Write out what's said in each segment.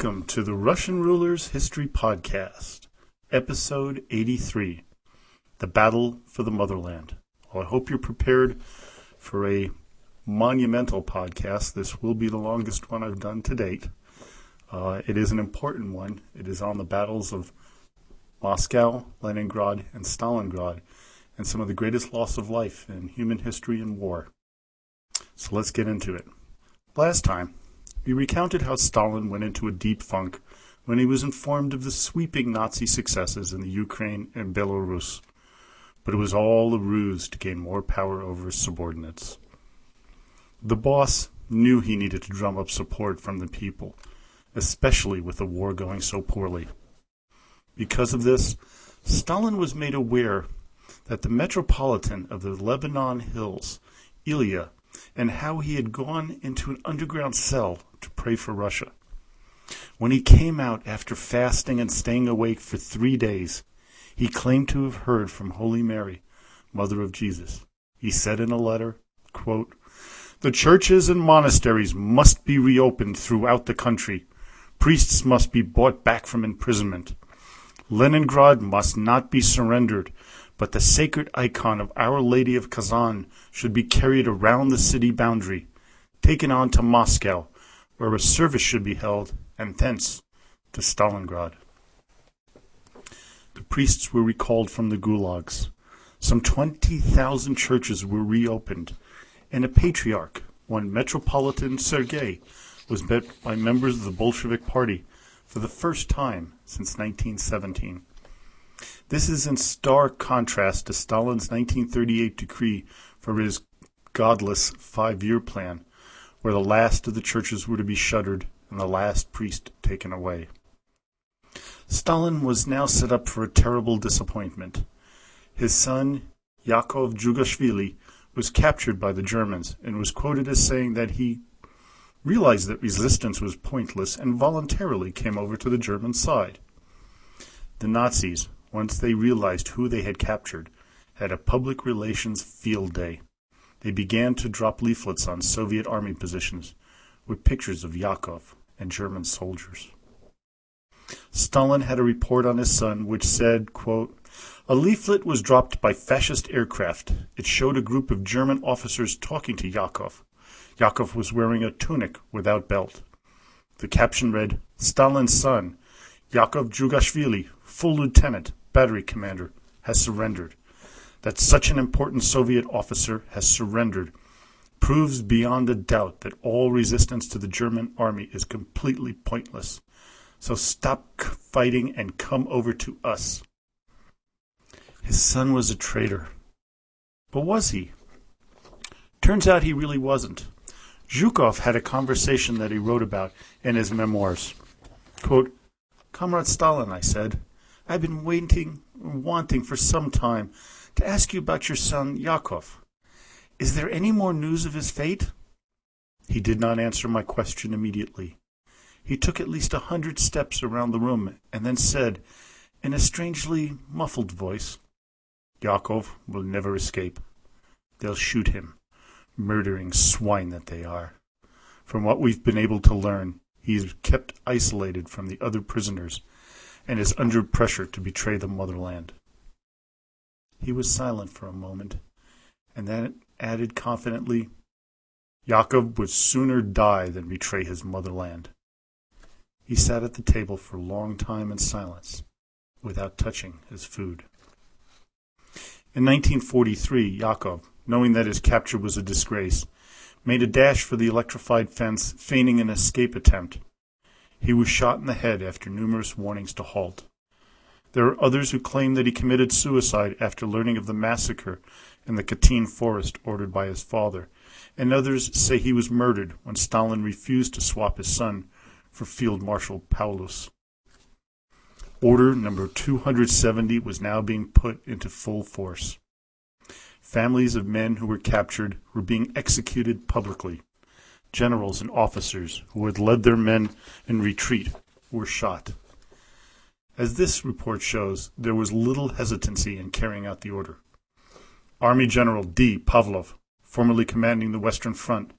Welcome to the Russian Rulers History Podcast, Episode 83 The Battle for the Motherland. Well, I hope you're prepared for a monumental podcast. This will be the longest one I've done to date. Uh, it is an important one. It is on the battles of Moscow, Leningrad, and Stalingrad, and some of the greatest loss of life in human history and war. So let's get into it. Last time, we recounted how Stalin went into a deep funk when he was informed of the sweeping Nazi successes in the Ukraine and Belarus. But it was all a ruse to gain more power over his subordinates. The boss knew he needed to drum up support from the people, especially with the war going so poorly. Because of this, Stalin was made aware that the metropolitan of the Lebanon Hills, Ilya, and how he had gone into an underground cell to pray for Russia. When he came out after fasting and staying awake for three days, he claimed to have heard from Holy Mary, Mother of Jesus. He said in a letter, quote, The churches and monasteries must be reopened throughout the country. Priests must be brought back from imprisonment. Leningrad must not be surrendered, but the sacred icon of Our Lady of Kazan should be carried around the city boundary, taken on to Moscow, where a service should be held, and thence to Stalingrad. The priests were recalled from the gulags. Some 20,000 churches were reopened, and a patriarch, one Metropolitan Sergei, was met by members of the Bolshevik Party for the first time since 1917. This is in stark contrast to Stalin's 1938 decree for his godless five year plan, where the last of the churches were to be shuttered and the last priest taken away. Stalin was now set up for a terrible disappointment. His son, Yakov Jugashvili, was captured by the Germans and was quoted as saying that he realized that resistance was pointless and voluntarily came over to the German side. The Nazis, once they realized who they had captured, had a public relations field day. They began to drop leaflets on Soviet army positions with pictures of Yakov and German soldiers. Stalin had a report on his son which said, quote, A leaflet was dropped by fascist aircraft. It showed a group of German officers talking to Yakov. Yakov was wearing a tunic without belt. The caption read, Stalin's son, Yakov Jugashvili, full lieutenant, battery commander, has surrendered. That such an important Soviet officer has surrendered proves beyond a doubt that all resistance to the German army is completely pointless. So stop fighting and come over to us. His son was a traitor. But was he? Turns out he really wasn't. Zhukov had a conversation that he wrote about in his memoirs. Quote, Comrade Stalin, I said, I've been waiting, wanting for some time to ask you about your son Yakov. Is there any more news of his fate? He did not answer my question immediately. He took at least a hundred steps around the room and then said, in a strangely muffled voice, Yakov will never escape. They'll shoot him, murdering swine that they are. From what we've been able to learn, he is kept isolated from the other prisoners and is under pressure to betray the motherland. He was silent for a moment, and then added confidently, Yakov would sooner die than betray his motherland. He sat at the table for a long time in silence, without touching his food. In 1943, Yakov, knowing that his capture was a disgrace, made a dash for the electrified fence, feigning an escape attempt. He was shot in the head after numerous warnings to halt. There are others who claim that he committed suicide after learning of the massacre in the Katyn forest ordered by his father, and others say he was murdered when Stalin refused to swap his son for Field Marshal Paulus. Order number 270 was now being put into full force. Families of men who were captured were being executed publicly. Generals and officers who had led their men in retreat were shot. As this report shows, there was little hesitancy in carrying out the order. Army General D. Pavlov, formerly commanding the Western Front,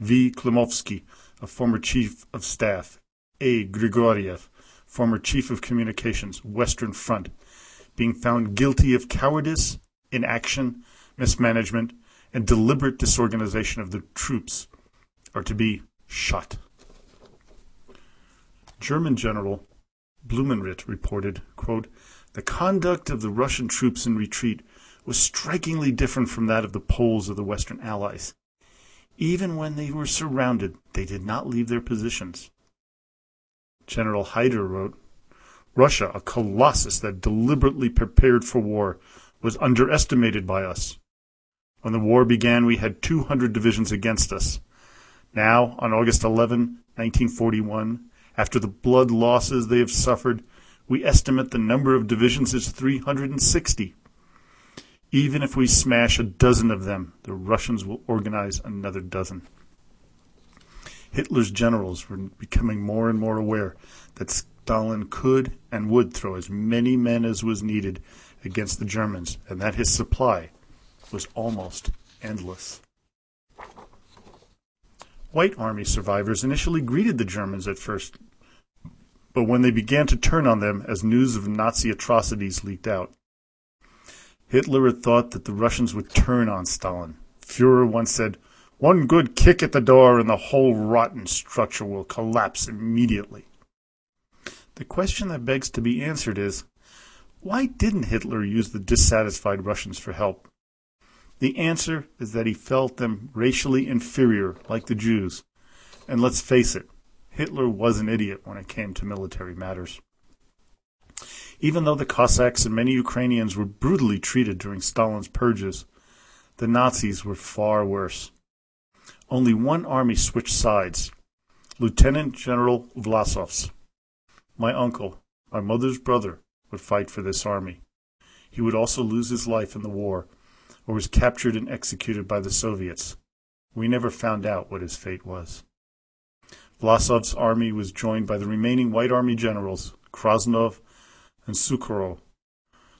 V. Klimovsky, a former chief of staff, A. Grigoriev, former Chief of Communications, Western Front, being found guilty of cowardice, inaction, mismanagement, and deliberate disorganization of the troops, are to be shot. German General Blumenritt reported, The conduct of the Russian troops in retreat was strikingly different from that of the Poles or the Western Allies. Even when they were surrounded, they did not leave their positions. General Halder wrote, Russia, a colossus that deliberately prepared for war, was underestimated by us. When the war began, we had 200 divisions against us. Now, on August 11, 1941, after the blood losses they have suffered, we estimate the number of divisions as 360. Even if we smash a dozen of them, the Russians will organize another dozen. Hitler's generals were becoming more and more aware that Stalin could and would throw as many men as was needed against the Germans, and that his supply was almost endless. White Army survivors initially greeted the Germans at first, but when they began to turn on them as news of Nazi atrocities leaked out, Hitler had thought that the Russians would turn on Stalin. Fuhrer once said, One good kick at the door and the whole rotten structure will collapse immediately. The question that begs to be answered is why didn't Hitler use the dissatisfied Russians for help? The answer is that he felt them racially inferior, like the Jews. And let's face it, Hitler was an idiot when it came to military matters. Even though the Cossacks and many Ukrainians were brutally treated during Stalin's purges, the Nazis were far worse. Only one army switched sides Lieutenant General Vlasov's. My uncle, my mother's brother, would fight for this army. He would also lose his life in the war, or was captured and executed by the Soviets. We never found out what his fate was. Vlasov's army was joined by the remaining White Army generals, Krasnov and Sukhorov.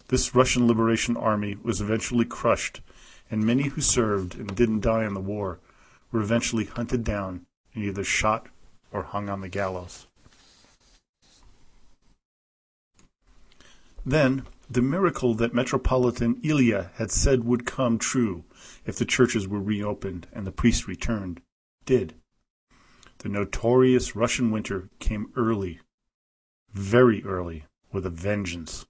This Russian Liberation Army was eventually crushed, and many who served and didn't die in the war were eventually hunted down and either shot or hung on the gallows. Then, the miracle that Metropolitan Ilya had said would come true if the churches were reopened and the priests returned did. The notorious Russian winter came early, very early, with a vengeance.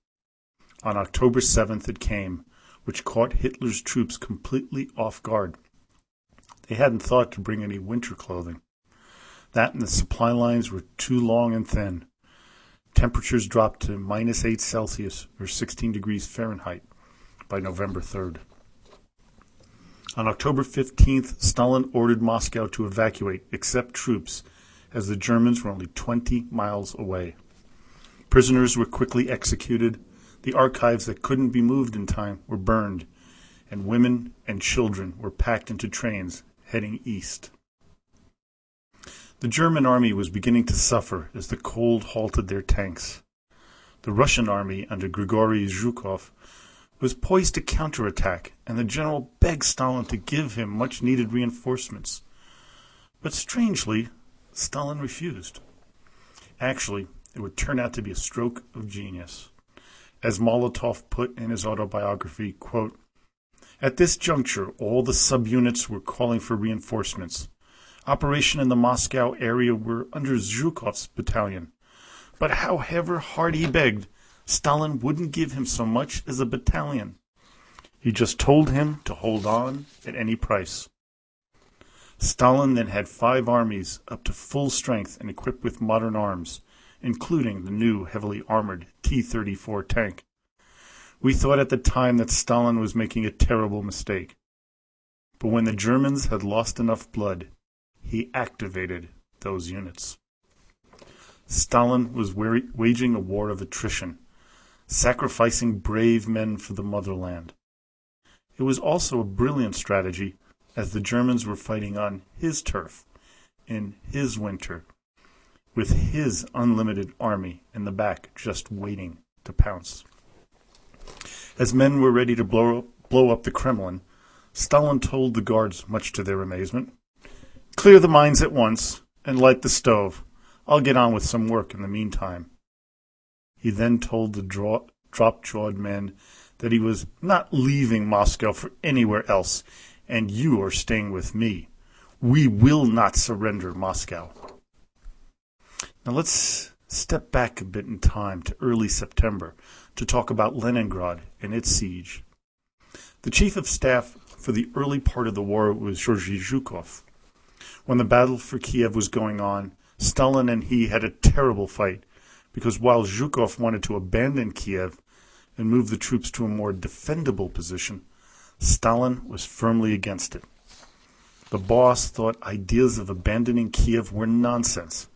On October 7th it came, which caught Hitler's troops completely off guard. They hadn't thought to bring any winter clothing. That and the supply lines were too long and thin. Temperatures dropped to minus 8 Celsius or 16 degrees Fahrenheit by November 3rd. On October 15th, Stalin ordered Moscow to evacuate except troops, as the Germans were only 20 miles away. Prisoners were quickly executed, the archives that couldn't be moved in time were burned, and women and children were packed into trains heading east. The German army was beginning to suffer as the cold halted their tanks. The Russian army under Grigory Zhukov was poised to counterattack, and the general begged Stalin to give him much needed reinforcements. But strangely, Stalin refused. Actually, it would turn out to be a stroke of genius. As Molotov put in his autobiography, quote, At this juncture, all the subunits were calling for reinforcements operation in the Moscow area were under Zhukov's battalion. But however hard he begged, Stalin wouldn't give him so much as a battalion. He just told him to hold on at any price. Stalin then had five armies up to full strength and equipped with modern arms, including the new heavily armored T 34 tank. We thought at the time that Stalin was making a terrible mistake. But when the Germans had lost enough blood, he activated those units. Stalin was waging a war of attrition, sacrificing brave men for the motherland. It was also a brilliant strategy as the Germans were fighting on his turf, in his winter, with his unlimited army in the back just waiting to pounce. As men were ready to blow blow up the Kremlin, Stalin told the guards, much to their amazement, Clear the mines at once, and light the stove. I'll get on with some work in the meantime. He then told the drop-jawed men that he was not leaving Moscow for anywhere else, and you are staying with me. We will not surrender Moscow. Now let's step back a bit in time to early September to talk about Leningrad and its siege. The chief of staff for the early part of the war was Georgy Zhukov. When the battle for Kiev was going on, Stalin and he had a terrible fight because while Zhukov wanted to abandon Kiev and move the troops to a more defendable position, Stalin was firmly against it. The boss thought ideas of abandoning Kiev were nonsense,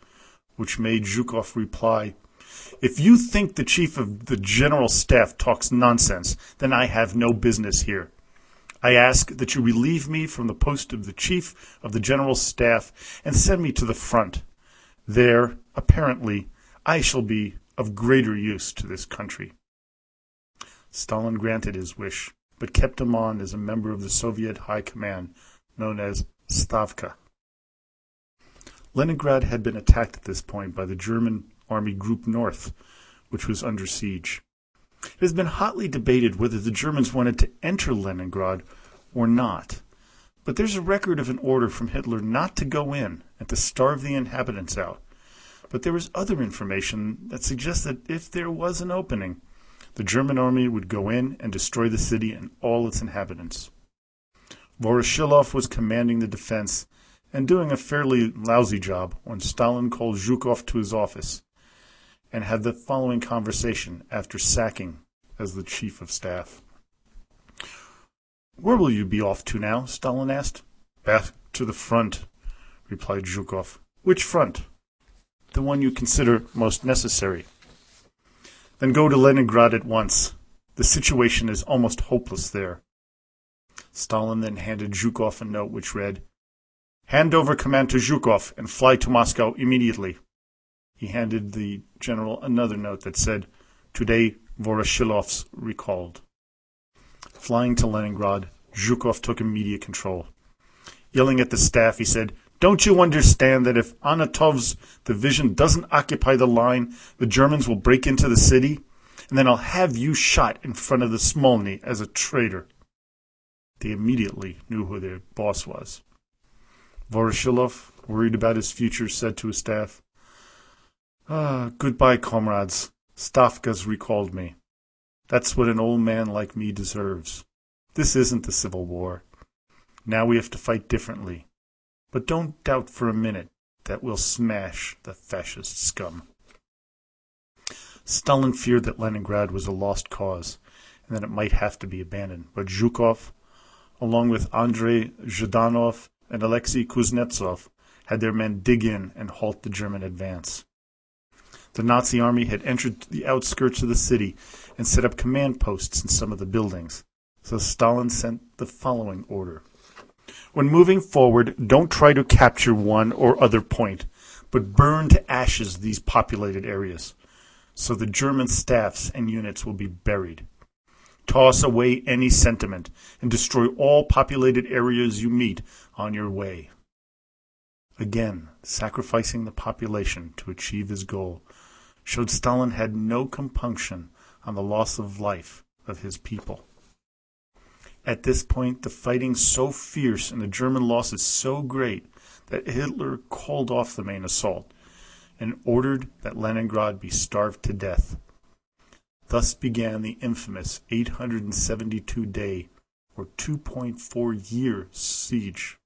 which made Zhukov reply, If you think the chief of the general staff talks nonsense, then I have no business here. I ask that you relieve me from the post of the chief of the general staff and send me to the front. There, apparently, I shall be of greater use to this country. Stalin granted his wish, but kept him on as a member of the Soviet High Command, known as Stavka. Leningrad had been attacked at this point by the German Army Group North, which was under siege. It has been hotly debated whether the Germans wanted to enter Leningrad or not. But there's a record of an order from Hitler not to go in and to starve the inhabitants out. But there was other information that suggests that if there was an opening, the German army would go in and destroy the city and all its inhabitants. Voroshilov was commanding the defense and doing a fairly lousy job when Stalin called Zhukov to his office and had the following conversation after sacking as the chief of staff. Where will you be off to now? Stalin asked. Back to the front, replied Zhukov. Which front? The one you consider most necessary. Then go to Leningrad at once. The situation is almost hopeless there. Stalin then handed Zhukov a note which read, Hand over command to Zhukov and fly to Moscow immediately. He handed the general another note that said, Today Voroshilov's recalled. Flying to Leningrad, Zhukov took immediate control. Yelling at the staff, he said, don't you understand that if Anatov's division doesn't occupy the line, the Germans will break into the city? And then I'll have you shot in front of the Smolny as a traitor. They immediately knew who their boss was. Voroshilov, worried about his future, said to his staff, Ah, goodbye, comrades. Stavka's recalled me. That's what an old man like me deserves. This isn't the Civil War. Now we have to fight differently. But don't doubt for a minute that we'll smash the fascist scum. Stalin feared that Leningrad was a lost cause and that it might have to be abandoned, but Zhukov, along with Andrei Zhdanov and Alexei Kuznetsov, had their men dig in and halt the German advance. The Nazi army had entered the outskirts of the city and set up command posts in some of the buildings, so Stalin sent the following order. When moving forward, don't try to capture one or other point, but burn to ashes these populated areas, so the German staffs and units will be buried. Toss away any sentiment and destroy all populated areas you meet on your way. Again, sacrificing the population to achieve his goal showed Stalin had no compunction on the loss of life of his people. At this point, the fighting so fierce and the German losses so great that Hitler called off the main assault and ordered that Leningrad be starved to death. Thus began the infamous 872 day or 2.4 year siege.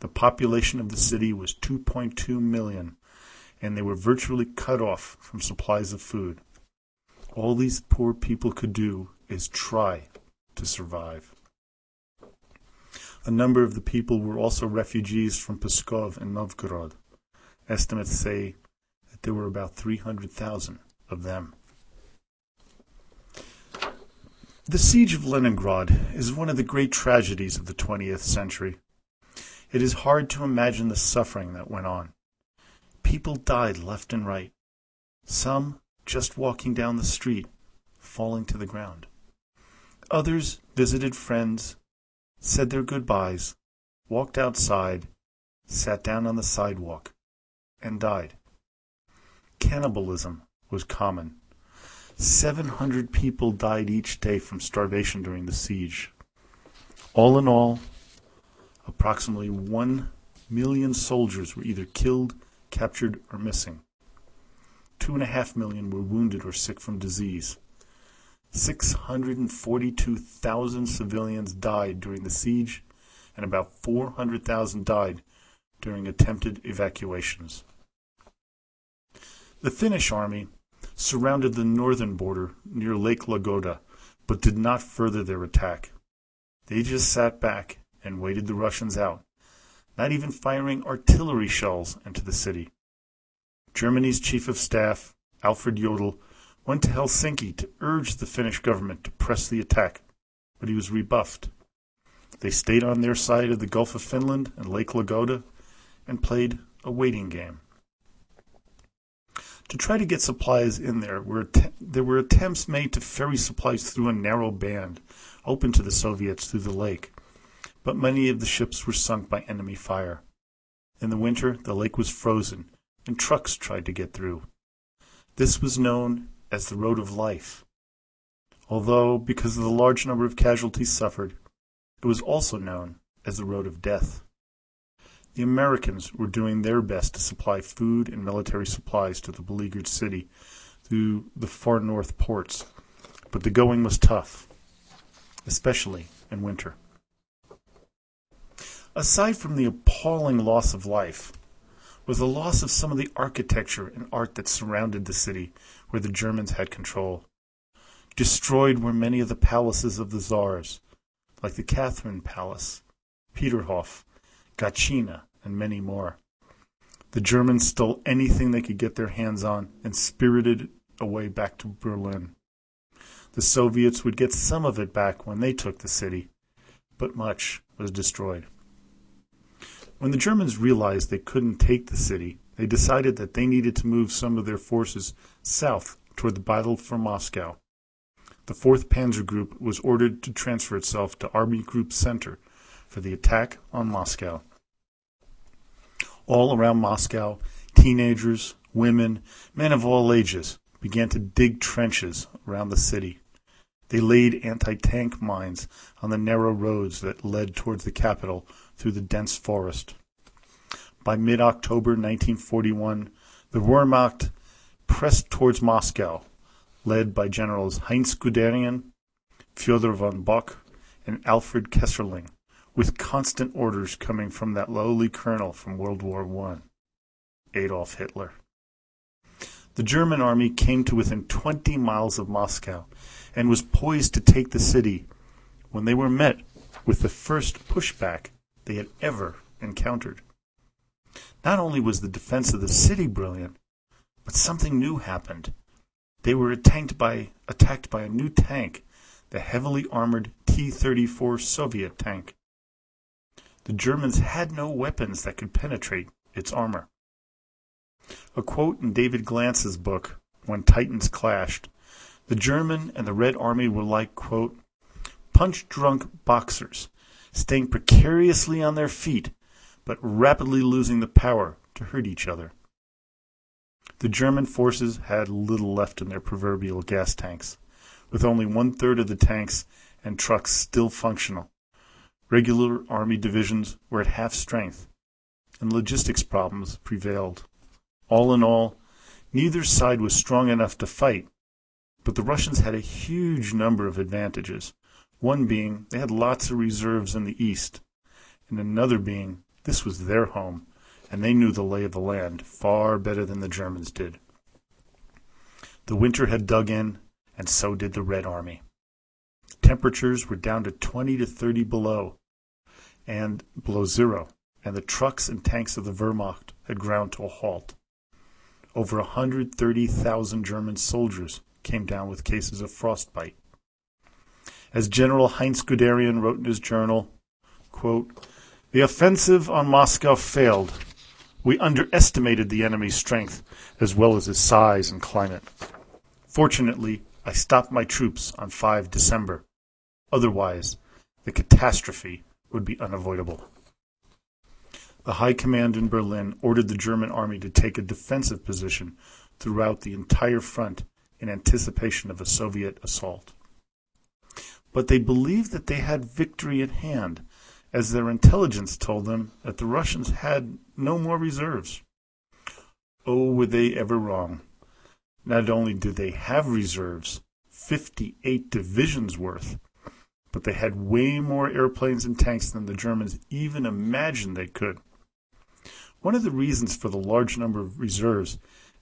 The population of the city was 2.2 million, and they were virtually cut off from supplies of food. All these poor people could do is try to survive. A number of the people were also refugees from Pskov and Novgorod. Estimates say that there were about 300,000 of them. The siege of Leningrad is one of the great tragedies of the 20th century. It is hard to imagine the suffering that went on. People died left and right, some just walking down the street, falling to the ground. Others visited friends, said their goodbyes, walked outside, sat down on the sidewalk, and died. cannibalism was common. 700 people died each day from starvation during the siege. All in all, approximately 1 million soldiers were either killed, captured, or missing. Two and a half million were wounded or sick from disease. 642,000 civilians died during the siege, and about 400,000 died during attempted evacuations. The Finnish army surrounded the northern border near Lake Ladoga, but did not further their attack. They just sat back and waited the Russians out, not even firing artillery shells into the city. Germany's chief of staff, Alfred Jodl, went to Helsinki to urge the Finnish government to press the attack, but he was rebuffed. They stayed on their side of the Gulf of Finland and Lake Ladoga and played a waiting game. To try to get supplies in there, were there were attempts made to ferry supplies through a narrow band open to the Soviets through the lake, but many of the ships were sunk by enemy fire. In the winter, the lake was frozen, and trucks tried to get through. This was known as the Road of Life. Although, because of the large number of casualties suffered, it was also known as the Road of Death. The Americans were doing their best to supply food and military supplies to the beleaguered city through the far north ports, but the going was tough, especially in winter. Aside from the appalling loss of life, was the loss of some of the architecture and art that surrounded the city where the Germans had control. Destroyed were many of the palaces of the Czars, like the Catherine Palace, Peterhof, Gatchina, and many more. The Germans stole anything they could get their hands on and spirited away back to Berlin. The Soviets would get some of it back when they took the city, but much was destroyed. When the Germans realized they couldn't take the city, they decided that they needed to move some of their forces south toward the battle for Moscow. The 4th Panzer Group was ordered to transfer itself to Army Group Center for the attack on Moscow. All around Moscow, teenagers, women, men of all ages began to dig trenches around the city. They laid anti tank mines on the narrow roads that led towards the capital through the dense forest. By mid October 1941, the Wehrmacht pressed towards Moscow, led by Generals Heinz Guderian, Fyodor von Bock, and Alfred Kesselring, with constant orders coming from that lowly colonel from World War I, Adolf Hitler. The German army came to within 20 miles of Moscow and was poised to take the city when they were met with the first pushback they had ever encountered. Not only was the defense of the city brilliant, but something new happened. They were attacked by, attacked by a new tank, the heavily armored T 34 Soviet tank. The Germans had no weapons that could penetrate its armor. A quote in David Glantz's book, When Titans Clashed The German and the Red Army were like, quote, punch drunk boxers staying precariously on their feet, but rapidly losing the power to hurt each other. The German forces had little left in their proverbial gas tanks, with only one third of the tanks and trucks still functional. Regular Army divisions were at half strength, and logistics problems prevailed. All in all, neither side was strong enough to fight, but the Russians had a huge number of advantages. One being they had lots of reserves in the east, and another being this was their home, and they knew the lay of the land far better than the Germans did. The winter had dug in, and so did the Red Army. Temperatures were down to 20 to 30 below, and below zero, and the trucks and tanks of the Wehrmacht had ground to a halt. Over 130,000 German soldiers came down with cases of frostbite. As General Heinz Guderian wrote in his journal, quote, The offensive on Moscow failed. We underestimated the enemy's strength as well as his size and climate. Fortunately, I stopped my troops on 5 December. Otherwise, the catastrophe would be unavoidable. The High Command in Berlin ordered the German army to take a defensive position throughout the entire front in anticipation of a Soviet assault. But they believed that they had victory at hand, as their intelligence told them that the Russians had no more reserves. Oh, were they ever wrong! Not only did they have reserves, 58 divisions worth, but they had way more airplanes and tanks than the Germans even imagined they could. One of the reasons for the large number of reserves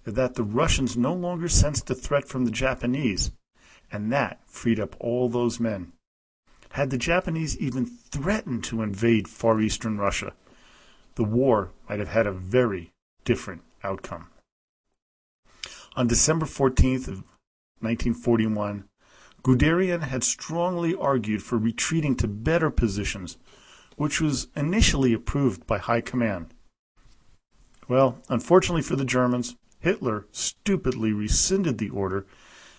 is that the Russians no longer sensed a threat from the Japanese, and that freed up all those men. Had the Japanese even threatened to invade far eastern Russia, the war might have had a very different outcome. On December 14th of 1941, Guderian had strongly argued for retreating to better positions, which was initially approved by High Command. Well, unfortunately for the Germans, Hitler stupidly rescinded the order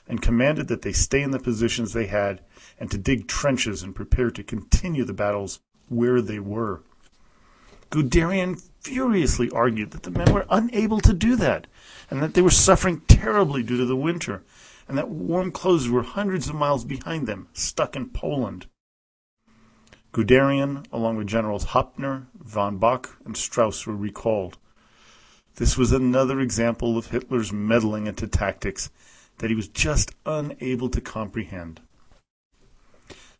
and commanded that they stay in the positions they had and to dig trenches and prepare to continue the battles where they were. Guderian furiously argued that the men were unable to do that and that they were suffering terribly due to the winter and that warm clothes were hundreds of miles behind them, stuck in Poland. Guderian, along with Generals Hauptner, von Bock, and Strauss, were recalled. This was another example of Hitler's meddling into tactics that he was just unable to comprehend.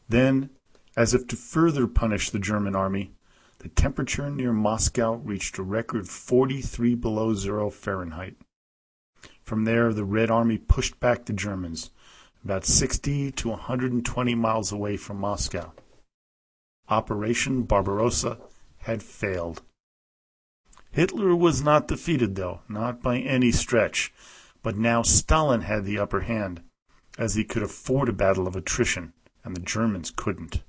Then, as if to further punish the German army, the temperature near Moscow reached a record 43 below zero Fahrenheit. From there, the Red Army pushed back the Germans, about 60 to 120 miles away from Moscow. Operation Barbarossa had failed. Hitler was not defeated, though, not by any stretch, but now Stalin had the upper hand, as he could afford a battle of attrition, and the Germans couldn't.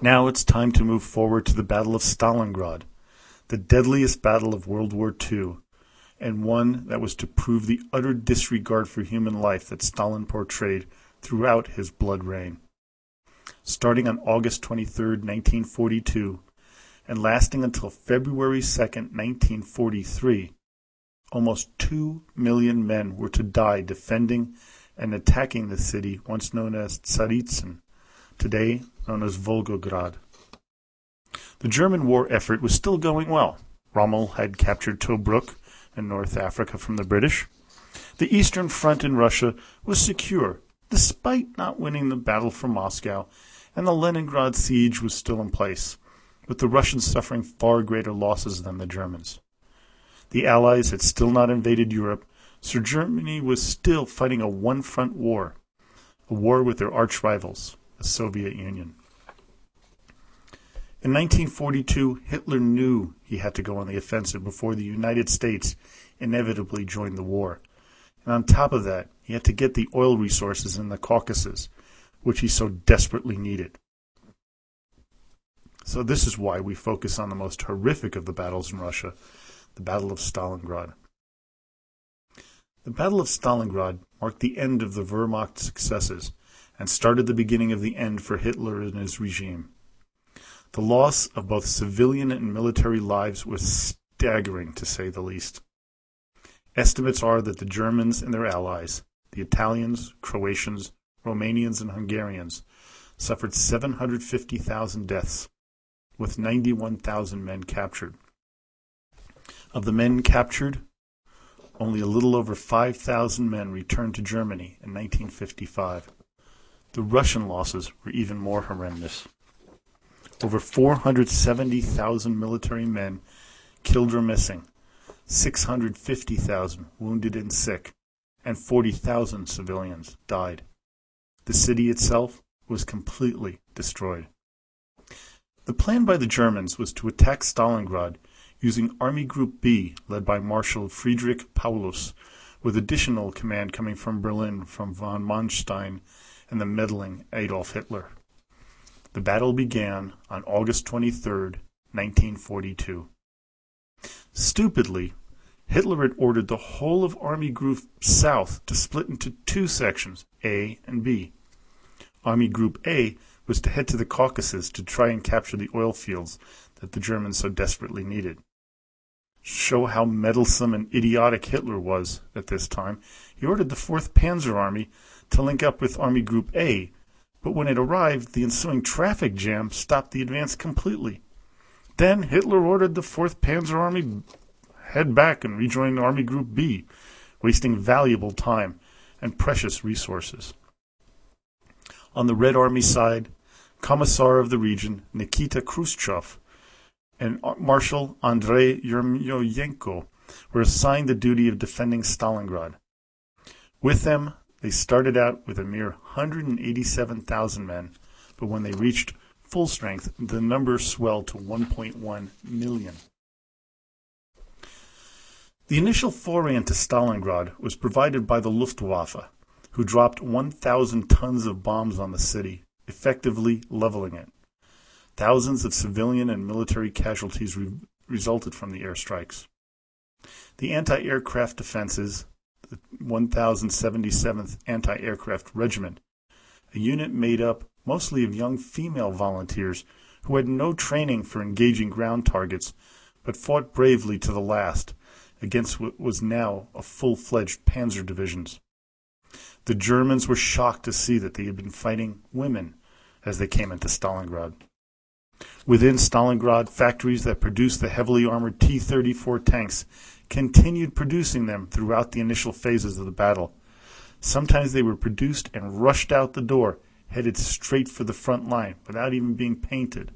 Now it's time to move forward to the Battle of Stalingrad, the deadliest battle of World War II, and one that was to prove the utter disregard for human life that Stalin portrayed throughout his blood reign. Starting on August 23, 1942, and lasting until February 2, 1943, almost two million men were to die defending and attacking the city once known as Tsaritsyn, today known as Volgograd. The German war effort was still going well. Rommel had captured Tobruk in North Africa from the British. The Eastern Front in Russia was secure, despite not winning the battle for Moscow, and the Leningrad siege was still in place with the Russians suffering far greater losses than the Germans. The Allies had still not invaded Europe, so Germany was still fighting a one front war, a war with their arch rivals, the Soviet Union. In 1942, Hitler knew he had to go on the offensive before the United States inevitably joined the war. And on top of that, he had to get the oil resources in the Caucasus, which he so desperately needed. So this is why we focus on the most horrific of the battles in Russia, the Battle of Stalingrad. The Battle of Stalingrad marked the end of the Wehrmacht successes and started the beginning of the end for Hitler and his regime. The loss of both civilian and military lives was staggering, to say the least. Estimates are that the Germans and their allies, the Italians, Croatians, Romanians, and Hungarians, suffered 750,000 deaths, with 91,000 men captured. Of the men captured, only a little over 5,000 men returned to Germany in 1955. The Russian losses were even more horrendous. Over 470,000 military men killed or missing, 650,000 wounded and sick, and 40,000 civilians died. The city itself was completely destroyed. The plan by the Germans was to attack Stalingrad using Army Group B led by Marshal Friedrich Paulus, with additional command coming from Berlin from von Manstein and the meddling Adolf Hitler. The battle began on August 23, 1942. Stupidly, Hitler had ordered the whole of Army Group South to split into two sections, A and B. Army Group A was to head to the Caucasus to try and capture the oil fields that the Germans so desperately needed. Show how meddlesome and idiotic Hitler was at this time, he ordered the 4th Panzer Army to link up with Army Group A, but when it arrived, the ensuing traffic jam stopped the advance completely. Then Hitler ordered the 4th Panzer Army head back and rejoin Army Group B, wasting valuable time and precious resources. On the Red Army side, Commissar of the region Nikita Khrushchev and Marshal Andrei Yeryomenko were assigned the duty of defending Stalingrad. With them, they started out with a mere 187,000 men, but when they reached full strength, the number swelled to 1.1 million. The initial foray into Stalingrad was provided by the Luftwaffe, who dropped 1,000 tons of bombs on the city, effectively leveling it. Thousands of civilian and military casualties re- resulted from the airstrikes. The anti-aircraft defenses, the 1077th Anti-Aircraft Regiment, a unit made up mostly of young female volunteers who had no training for engaging ground targets, but fought bravely to the last against what was now a full-fledged panzer divisions. The Germans were shocked to see that they had been fighting women as they came into Stalingrad. Within Stalingrad, factories that produced the heavily armored T-34 tanks continued producing them throughout the initial phases of the battle. Sometimes they were produced and rushed out the door, headed straight for the front line without even being painted.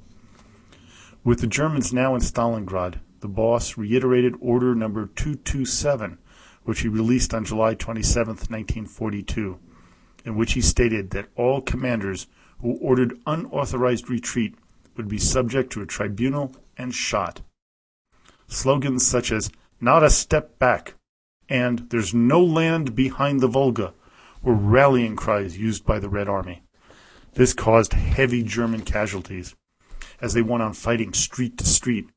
With the Germans now in Stalingrad, the boss reiterated Order Number 227, which he released on July 27, 1942, in which he stated that all commanders who ordered unauthorized retreat would be subject to a tribunal and shot. Slogans such as not a step back and there's no land behind the Volga were rallying cries used by the Red Army. This caused heavy German casualties as they went on fighting street to street,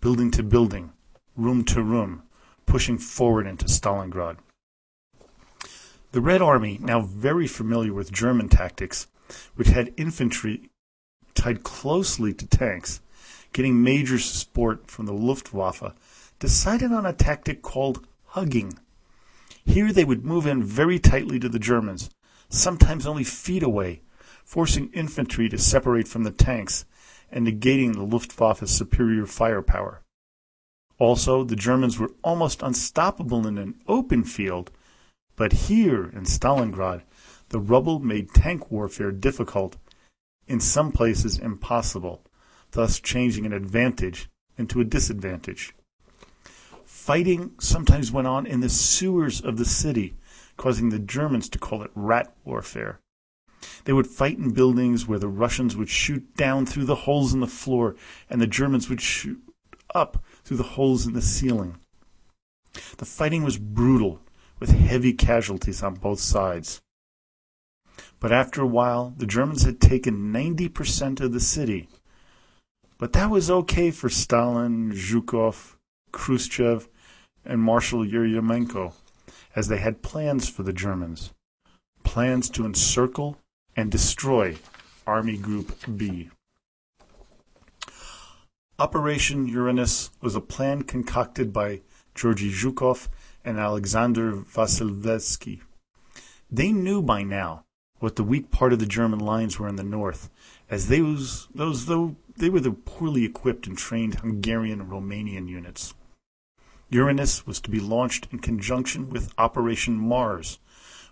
building to building, room to room, pushing forward into Stalingrad. The Red Army, now very familiar with German tactics, which had infantry tied closely to tanks, getting major support from the Luftwaffe, decided on a tactic called hugging. Here they would move in very tightly to the Germans, sometimes only feet away, forcing infantry to separate from the tanks and negating the Luftwaffe's superior firepower. Also, the Germans were almost unstoppable in an open field, but here in Stalingrad, the rubble made tank warfare difficult, in some places impossible, thus changing an advantage into a disadvantage. Fighting sometimes went on in the sewers of the city, causing the Germans to call it rat warfare. They would fight in buildings where the Russians would shoot down through the holes in the floor and the Germans would shoot up through the holes in the ceiling. The fighting was brutal, with heavy casualties on both sides. But after a while, the Germans had taken 90% of the city. But that was okay for Stalin, Zhukov, Khrushchev, and Marshal Yeryomenko, as they had plans for the Germans. Plans to encircle and destroy Army Group B. Operation Uranus was a plan concocted by Georgy Zhukov and Alexander Vasilevsky. They knew by now what the weak part of the German lines were in the north, as they was those though they were the poorly equipped and trained Hungarian and Romanian units. Uranus was to be launched in conjunction with Operation Mars,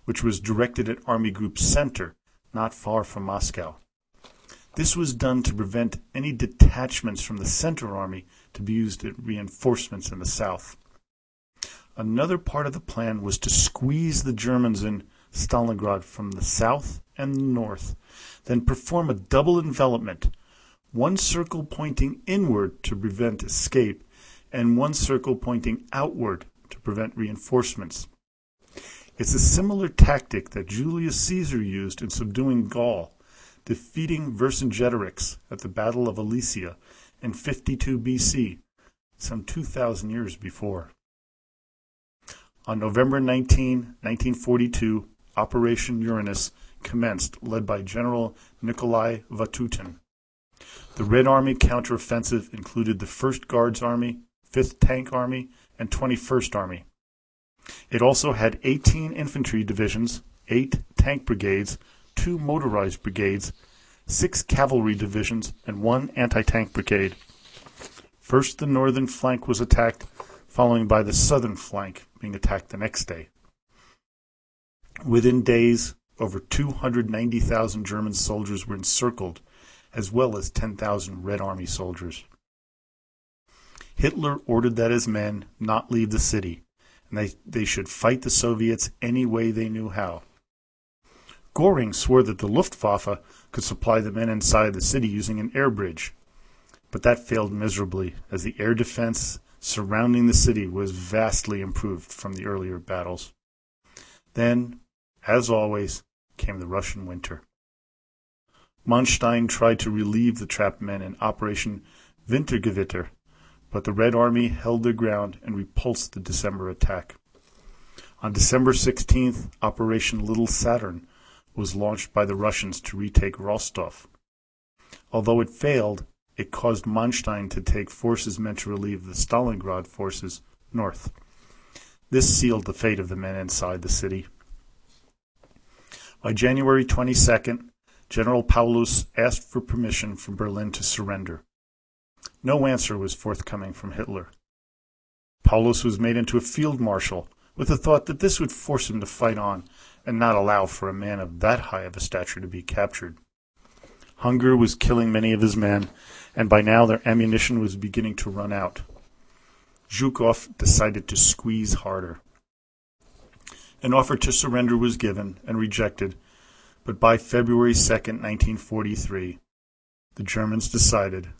which was directed at Army Group Center, not far from Moscow. This was done to prevent any detachments from the Center Army to be used as reinforcements in the south. Another part of the plan was to squeeze the Germans in Stalingrad from the south and the north, then perform a double envelopment, one circle pointing inward to prevent escape, and one circle pointing outward to prevent reinforcements. It's a similar tactic that Julius Caesar used in subduing Gaul defeating Vercingetorix at the Battle of Alesia in 52 BC, some 2,000 years before. On November 19, 1942, Operation Uranus commenced, led by General Nikolai Vatutin. The Red Army counteroffensive included the 1st Guards Army, 5th Tank Army, and 21st Army. It also had 18 infantry divisions, 8 tank brigades, 2 motorized brigades, 6 cavalry divisions, and 1 anti-tank brigade. First the northern flank was attacked, following by the southern flank being attacked the next day. Within days, over 290,000 German soldiers were encircled, as well as 10,000 Red Army soldiers. Hitler ordered that his men not leave the city, and they, they should fight the Soviets any way they knew how. Goring swore that the Luftwaffe could supply the men inside the city using an air bridge, but that failed miserably, as the air defense surrounding the city was vastly improved from the earlier battles. Then, as always, came the Russian winter. Manstein tried to relieve the trapped men in Operation Wintergewitter, but the Red Army held their ground and repulsed the December attack. On December 16th, Operation Little Saturn was launched by the Russians to retake Rostov. Although it failed, it caused Manstein to take forces meant to relieve the Stalingrad forces north. This sealed the fate of the men inside the city. By January 22nd, General Paulus asked for permission from Berlin to surrender. No answer was forthcoming from Hitler. Paulus was made into a field marshal with the thought that this would force him to fight on and not allow for a man of that high of a stature to be captured. Hunger was killing many of his men, and by now their ammunition was beginning to run out. Zhukov decided to squeeze harder. An offer to surrender was given and rejected, but by February 2, 1943, the Germans decided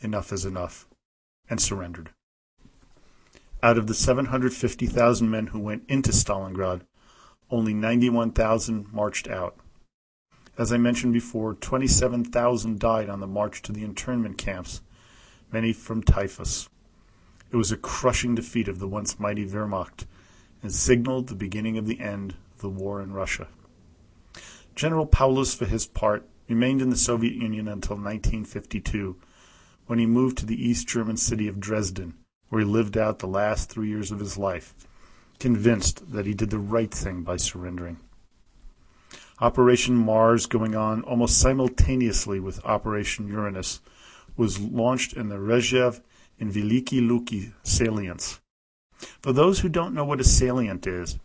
enough is enough and surrendered. Out of the 750,000 men who went into Stalingrad, only 91,000 marched out. As I mentioned before, 27,000 died on the march to the internment camps, many from typhus. It was a crushing defeat of the once mighty Wehrmacht and signaled the beginning of the end of the war in Russia. General Paulus, for his part, remained in the Soviet Union until 1952, when he moved to the East German city of Dresden, where he lived out the last three years of his life, convinced that he did the right thing by surrendering. Operation Mars, going on almost simultaneously with Operation Uranus, was launched in the Rzhev and Veliki Luki salients. For those who don't know what a salient is,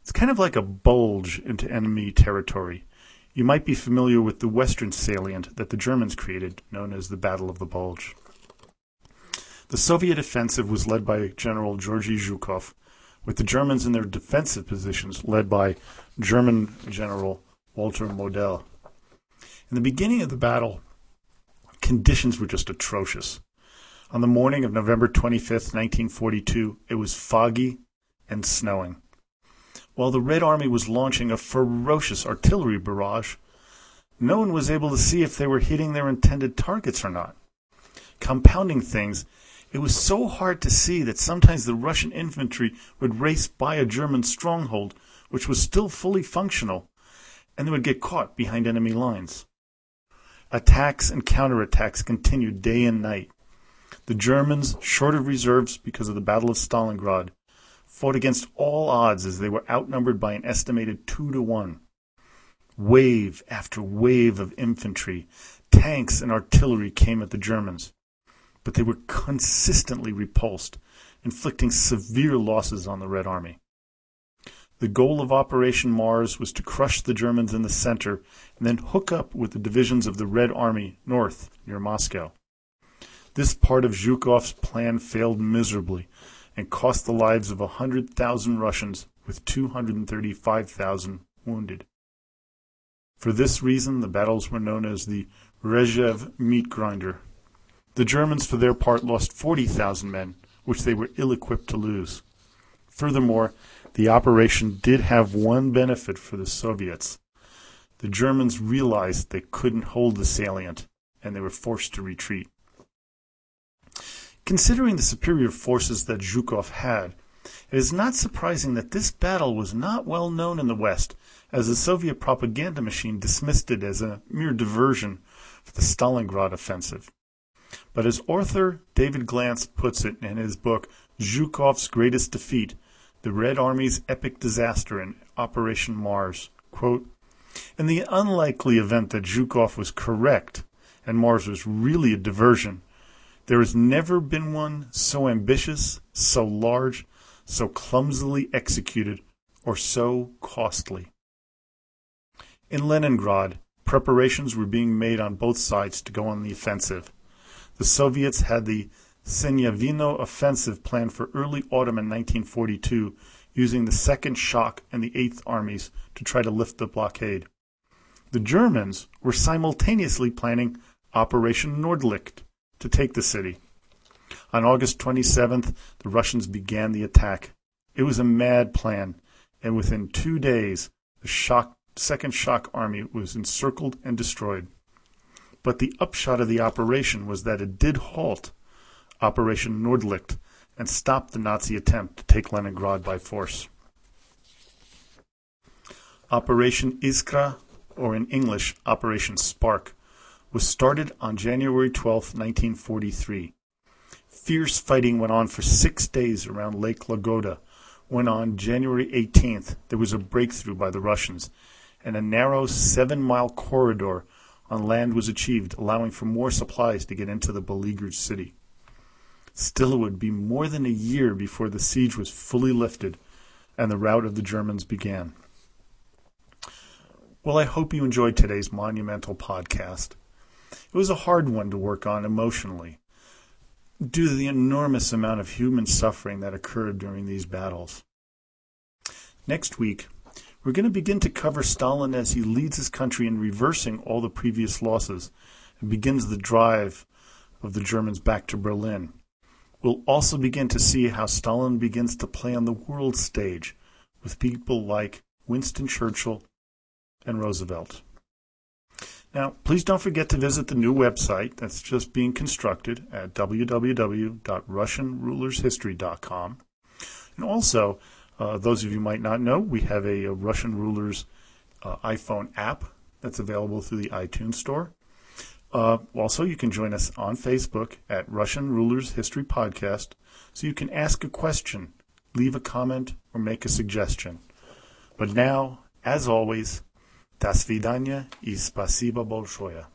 it's kind of like a bulge into enemy territory. You might be familiar with the western salient that the Germans created, known as the Battle of the Bulge. The Soviet offensive was led by General Georgy Zhukov, with the Germans in their defensive positions led by German General Walter Model. In the beginning of the battle, conditions were just atrocious. On the morning of November 25th, 1942, it was foggy and snowing. While the Red Army was launching a ferocious artillery barrage, no one was able to see if they were hitting their intended targets or not. Compounding things, it was so hard to see that sometimes the Russian infantry would race by a German stronghold, which was still fully functional, and they would get caught behind enemy lines. Attacks and counterattacks continued day and night. The Germans, short of reserves because of the Battle of Stalingrad, fought against all odds as they were outnumbered by an estimated two to one. Wave after wave of infantry, tanks, and artillery came at the Germans, but they were consistently repulsed, inflicting severe losses on the Red Army. The goal of Operation Mars was to crush the Germans in the center and then hook up with the divisions of the Red Army north near Moscow. This part of Zhukov's plan failed miserably and cost the lives of 100,000 Russians with 235,000 wounded. For this reason, the battles were known as the Rzhev meat grinder. The Germans, for their part, lost 40,000 men, which they were ill equipped to lose. Furthermore, the operation did have one benefit for the Soviets. The Germans realized they couldn't hold the salient, and they were forced to retreat. Considering the superior forces that Zhukov had, it is not surprising that this battle was not well known in the West, as the Soviet propaganda machine dismissed it as a mere diversion for the Stalingrad offensive. But as author David Glantz puts it in his book Zhukov's Greatest Defeat, the Red Army's Epic Disaster in Operation Mars, quote, in the unlikely event that Zhukov was correct and Mars was really a diversion, there has never been one so ambitious, so large, so clumsily executed, or so costly. In Leningrad, preparations were being made on both sides to go on the offensive. The Soviets had the Sinyavino offensive planned for early autumn in 1942, using the Second Shock and the Eighth Armies to try to lift the blockade. The Germans were simultaneously planning Operation Nordlicht to take the city. On August 27th, the Russians began the attack. It was a mad plan, and within two days, the shock, Second Shock Army was encircled and destroyed. But the upshot of the operation was that it did halt Operation Nordlicht and stop the Nazi attempt to take Leningrad by force. Operation Iskra, or in English, Operation Spark, was started on January 12, 1943. Fierce fighting went on for six days around Lake Ladoga, when on January 18th there was a breakthrough by the Russians, and a narrow seven mile corridor on land was achieved, allowing for more supplies to get into the beleaguered city. Still, it would be more than a year before the siege was fully lifted and the rout of the Germans began. Well, I hope you enjoyed today's monumental podcast. It was a hard one to work on emotionally due to the enormous amount of human suffering that occurred during these battles. Next week, we're going to begin to cover Stalin as he leads his country in reversing all the previous losses and begins the drive of the Germans back to Berlin. We'll also begin to see how Stalin begins to play on the world stage with people like Winston Churchill and Roosevelt. Now, please don't forget to visit the new website that's just being constructed at www.russianrulershistory.com. And also, uh, those of you might not know, we have a, a Russian Rulers uh, iPhone app that's available through the iTunes Store. Uh, also, you can join us on Facebook at Russian Rulers History Podcast so you can ask a question, leave a comment, or make a suggestion. But now, as always, до свидания и спасибо большое.